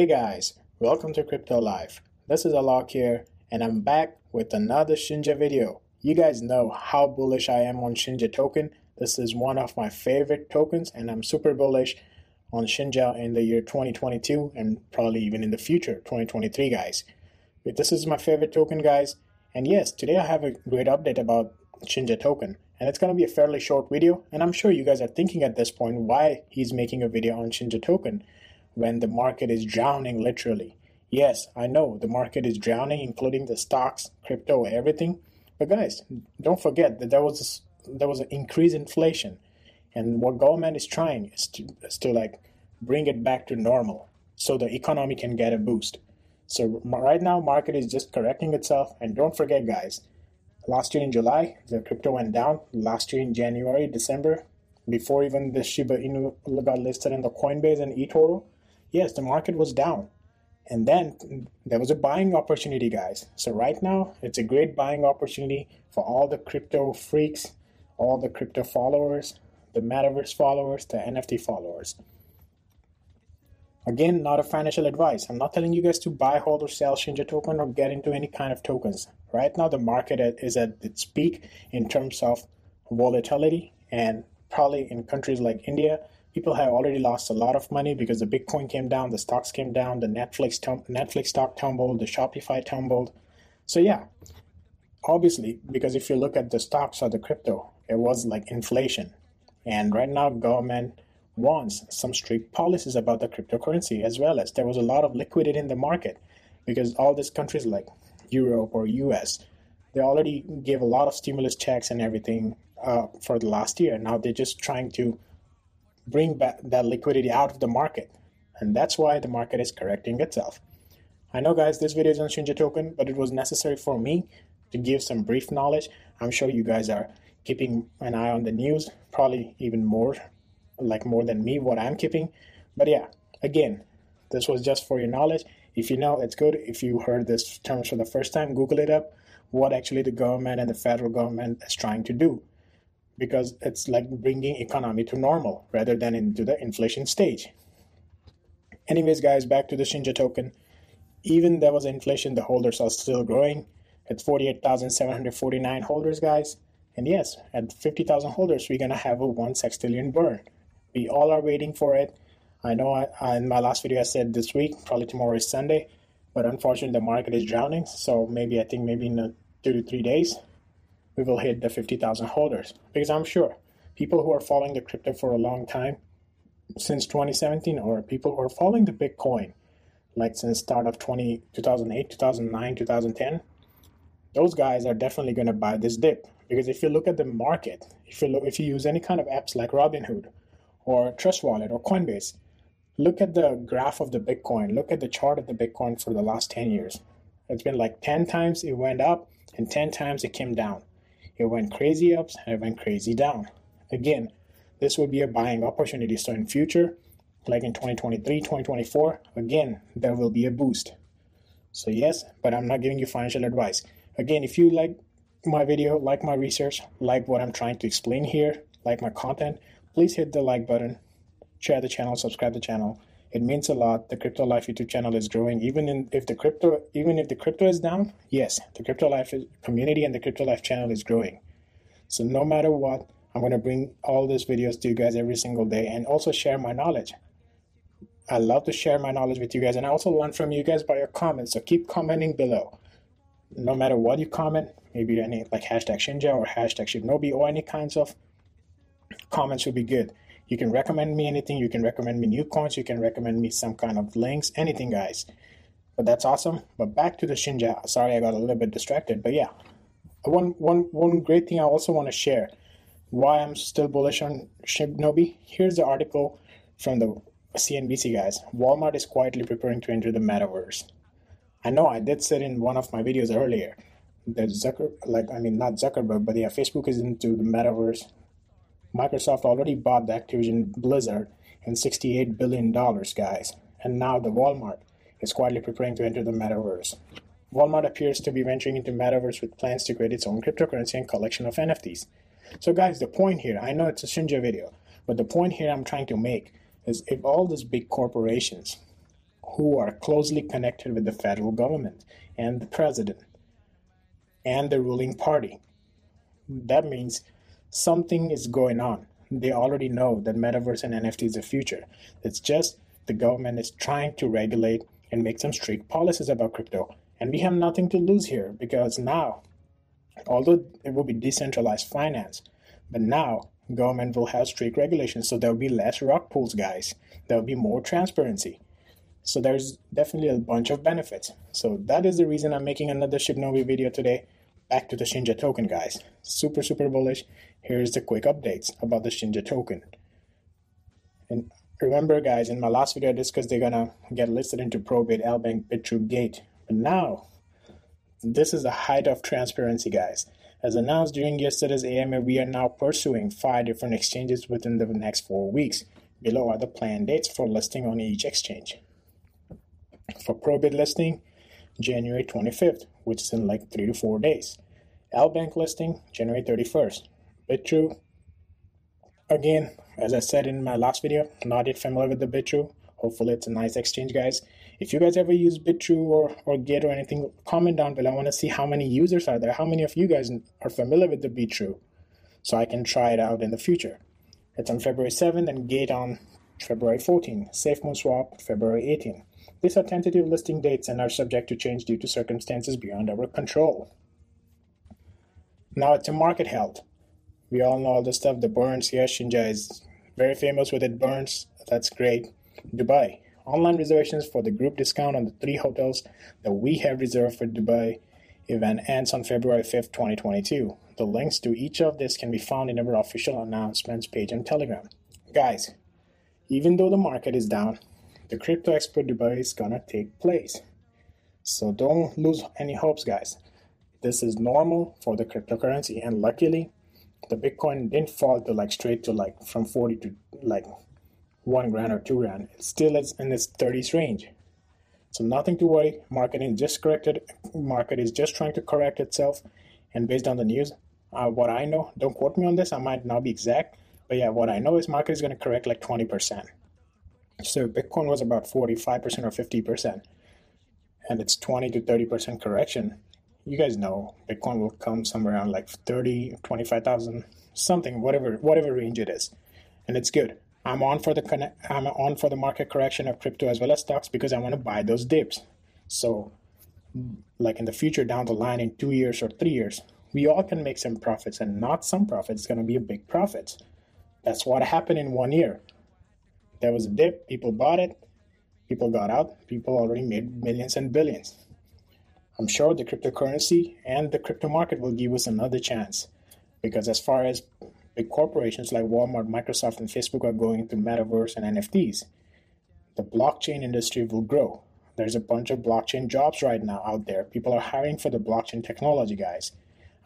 Hey guys, welcome to Crypto Life. This is Alok here, and I'm back with another Shinja video. You guys know how bullish I am on Shinja token. This is one of my favorite tokens, and I'm super bullish on Shinja in the year 2022 and probably even in the future, 2023, guys. But this is my favorite token, guys. And yes, today I have a great update about Shinja token. And it's going to be a fairly short video. And I'm sure you guys are thinking at this point why he's making a video on Shinja token when the market is drowning literally. Yes, I know the market is drowning, including the stocks, crypto, everything. But guys, don't forget that there was a, there was an increased inflation, and what government is trying is to is to like bring it back to normal, so the economy can get a boost. So right now, market is just correcting itself, and don't forget, guys. Last year in July, the crypto went down. Last year in January, December, before even the Shiba Inu got listed in the Coinbase and eToro, yes, the market was down. And then there was a buying opportunity, guys. So right now, it's a great buying opportunity for all the crypto freaks, all the crypto followers, the metaverse followers, the NFT followers. Again, not a financial advice. I'm not telling you guys to buy, hold, or sell Shinja token or get into any kind of tokens. Right now, the market is at its peak in terms of volatility, and probably in countries like India, people have already lost a lot of money because the Bitcoin came down, the stocks came down, the Netflix tum- Netflix stock tumbled, the Shopify tumbled. So yeah, obviously, because if you look at the stocks or the crypto, it was like inflation, and right now government wants some strict policies about the cryptocurrency as well as there was a lot of liquidity in the market because all these countries like Europe or US, they already gave a lot of stimulus checks and everything uh, for the last year. Now they're just trying to bring back that liquidity out of the market. And that's why the market is correcting itself. I know, guys, this video is on Shinja token, but it was necessary for me to give some brief knowledge. I'm sure you guys are keeping an eye on the news, probably even more, like more than me, what I'm keeping. But yeah, again, this was just for your knowledge. If you know, it's good. If you heard this terms for the first time, Google it up. What actually the government and the federal government is trying to do because it's like bringing economy to normal rather than into the inflation stage. Anyways, guys, back to the Shinja token. Even there was inflation, the holders are still growing. It's 48,749 holders, guys. And yes, at 50,000 holders, we're to have a 1 sextillion burn. We all are waiting for it. I know I, I, in my last video I said this week, probably tomorrow is Sunday, but unfortunately the market is drowning. So maybe I think maybe in two to three days, we will hit the 50,000 holders because I'm sure people who are following the crypto for a long time since 2017 or people who are following the Bitcoin like since start of 20, 2008, 2009, 2010, those guys are definitely going to buy this dip because if you look at the market, if you look, if you use any kind of apps like Robinhood or Trust Wallet or Coinbase, look at the graph of the Bitcoin, look at the chart of the Bitcoin for the last 10 years. It's been like 10 times it went up and 10 times it came down. It went crazy ups and it went crazy down. Again, this would be a buying opportunity. So in future, like in 2023, 2024, again, there will be a boost. So yes, but I'm not giving you financial advice. Again, if you like my video, like my research, like what I'm trying to explain here, like my content, please hit the like button, share the channel, subscribe the channel. It means a lot. The Crypto Life YouTube channel is growing. Even in, if the crypto, even if the crypto is down, yes, the Crypto Life community and the Crypto Life channel is growing. So no matter what, I'm going to bring all these videos to you guys every single day and also share my knowledge. I love to share my knowledge with you guys and I also learn from you guys by your comments. So keep commenting below. No matter what you comment, maybe any like hashtag Shinja or hashtag Shibnobi or any kinds of comments would be good. You can recommend me anything. You can recommend me new coins. You can recommend me some kind of links, anything, guys. But that's awesome. But back to the Shinja. Sorry, I got a little bit distracted. But yeah, one one one great thing I also want to share. Why I'm still bullish on Shibnobi. Here's the article from the CNBC guys. Walmart is quietly preparing to enter the metaverse. I know I did say in one of my videos earlier that Zucker, like I mean not Zuckerberg, but yeah, Facebook is into the metaverse Microsoft already bought the Activision Blizzard in $68 billion, guys. And now the Walmart is quietly preparing to enter the metaverse. Walmart appears to be venturing into metaverse with plans to create its own cryptocurrency and collection of NFTs. So, guys, the point here, I know it's a Shinja video, but the point here I'm trying to make is if all these big corporations who are closely connected with the federal government and the president and the ruling party. That means something is going on. They already know that metaverse and NFT is the future. It's just the government is trying to regulate and make some strict policies about crypto. And we have nothing to lose here because now, although it will be decentralized finance, but now government will have strict regulations, so there will be less rug pulls, guys. There will be more transparency. So there's definitely a bunch of benefits. So that is the reason I'm making another Shibnobi video today. Back to the Shinja token, guys. Super, super bullish. Here's the quick updates about the Shinja token. And remember, guys, in my last video, I discussed they're gonna get listed into Probit, Lbank, Bitrue, Gate. But now, this is the height of transparency, guys. As announced during yesterday's AMA, we are now pursuing five different exchanges within the next four weeks. Below are the planned dates for listing on each exchange. For Probit listing, January 25th, which is in like three to four days. Lbank listing, January 31st. Bitrue, again, as I said in my last video, not yet familiar with the Bitrue. Hopefully, it's a nice exchange, guys. If you guys ever use Bitrue or, or Gate or anything, comment down below. I want to see how many users are there. How many of you guys are familiar with the Bitrue so I can try it out in the future. It's on February 7th and Gate on February 14th. SafeMoon Swap February 18th. These are tentative listing dates and are subject to change due to circumstances beyond our control. Now it's a market health. We all know all the stuff, the burns. Yes, Shinja is very famous with it burns. That's great. Dubai. Online reservations for the group discount on the three hotels that we have reserved for Dubai event ends on February 5th, 2022. The links to each of this can be found in our official announcements page on Telegram. Guys, even though the market is down, the Crypto Expo Dubai is gonna take place. So don't lose any hopes, guys. This is normal for the cryptocurrency, and luckily, the Bitcoin didn't fall to like straight to like from 40 to like one grand or two grand. It still is in its 30s range. So nothing to worry. Market is just corrected. Market is just trying to correct itself. And based on the news, uh, what I know, don't quote me on this. I might not be exact, but yeah, what I know is market is going to correct like 20%. So Bitcoin was about 45% or 50%, and it's 20 to 30% correction. You guys know Bitcoin will come somewhere around like 30, 25,000, something, whatever, whatever range it is, and it's good. I'm on for the connect, I'm on for the market correction of crypto as well as stocks because I want to buy those dips. So, like in the future, down the line in two years or three years, we all can make some profits, and not some profits. It's going to be a big profit. That's what happened in one year. There was a dip, people bought it, people got out, people already made millions and billions. I'm sure the cryptocurrency and the crypto market will give us another chance because as far as big corporations like Walmart, Microsoft, and Facebook are going into metaverse and NFTs, the blockchain industry will grow. There's a bunch of blockchain jobs right now out there. People are hiring for the blockchain technology, guys.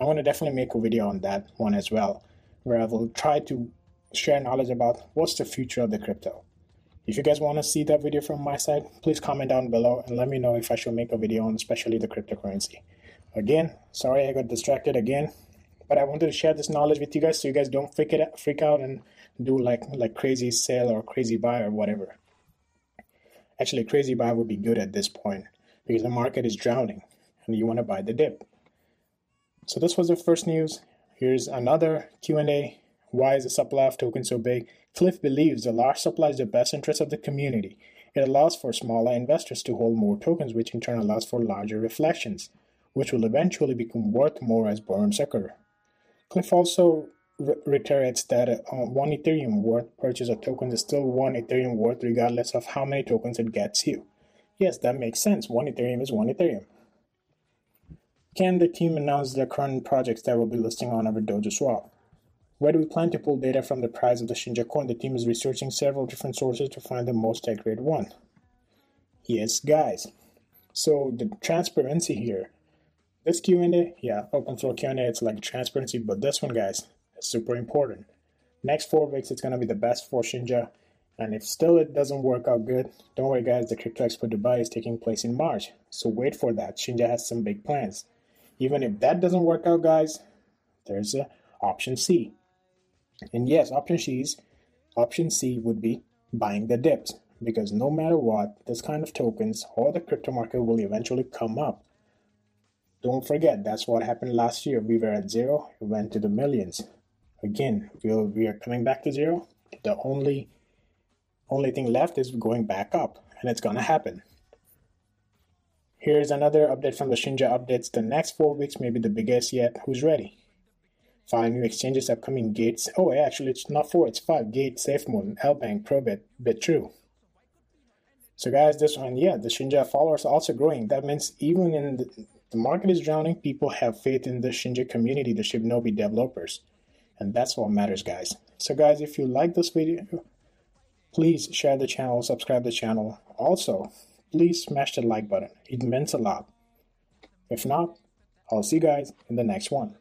I want to definitely make a video on that one as well, where I will try to share knowledge about what's the future of the crypto. If you guys want to see that video from my side, please comment down below and let me know if I should make a video on especially the cryptocurrency. Again, sorry I got distracted again, but I wanted to share this knowledge with you guys so you guys don't freak it freak out and do like like crazy sell or crazy buy or whatever. Actually, crazy buy would be good at this point because the market is drowning and you want to buy the dip. So this was the first news. Here's another Q&A why is the supply of tokens so big? Cliff believes the large supply is the best interest of the community. It allows for smaller investors to hold more tokens, which in turn allows for larger reflections, which will eventually become worth more as burns occur. Cliff also re- reiterates that uh, one Ethereum worth purchase of tokens is still one Ethereum worth regardless of how many tokens it gets you. Yes, that makes sense. One Ethereum is one Ethereum. Can the team announce the current projects that will be listing on our Dojo Swap? Where do we plan to pull data from the price of the Shinja coin? The team is researching several different sources to find the most accurate one. Yes, guys. So the transparency here, this Q&A, yeah, open floor Q&A, it's like transparency, but this one, guys, is super important. Next four weeks, it's gonna be the best for Shinja. And if still it doesn't work out good, don't worry, guys. The Crypto Expo Dubai is taking place in March, so wait for that. Shinja has some big plans. Even if that doesn't work out, guys, there's a option C. And yes, option C is, option C would be buying the dips. because no matter what, this kind of tokens or the crypto market will eventually come up. Don't forget, that's what happened last year. We were at zero, it went to the millions. Again, we'll, we are coming back to zero. The only only thing left is going back up, and it's gonna happen. Here's another update from the Shinja updates. The next four weeks may be the biggest yet. Who's ready? Five new exchanges upcoming gates. Oh, actually, it's not four, it's five. Gate, SafeMoon, Lbank, Probit, Bitrue. So, guys, this one, yeah, the Shinja followers are also growing. That means even in the, the market is drowning, people have faith in the Shinja community, the Shibnobi developers. And that's what matters, guys. So, guys, if you like this video, please share the channel, subscribe the channel. Also, please smash the like button. It means a lot. If not, I'll see you guys in the next one.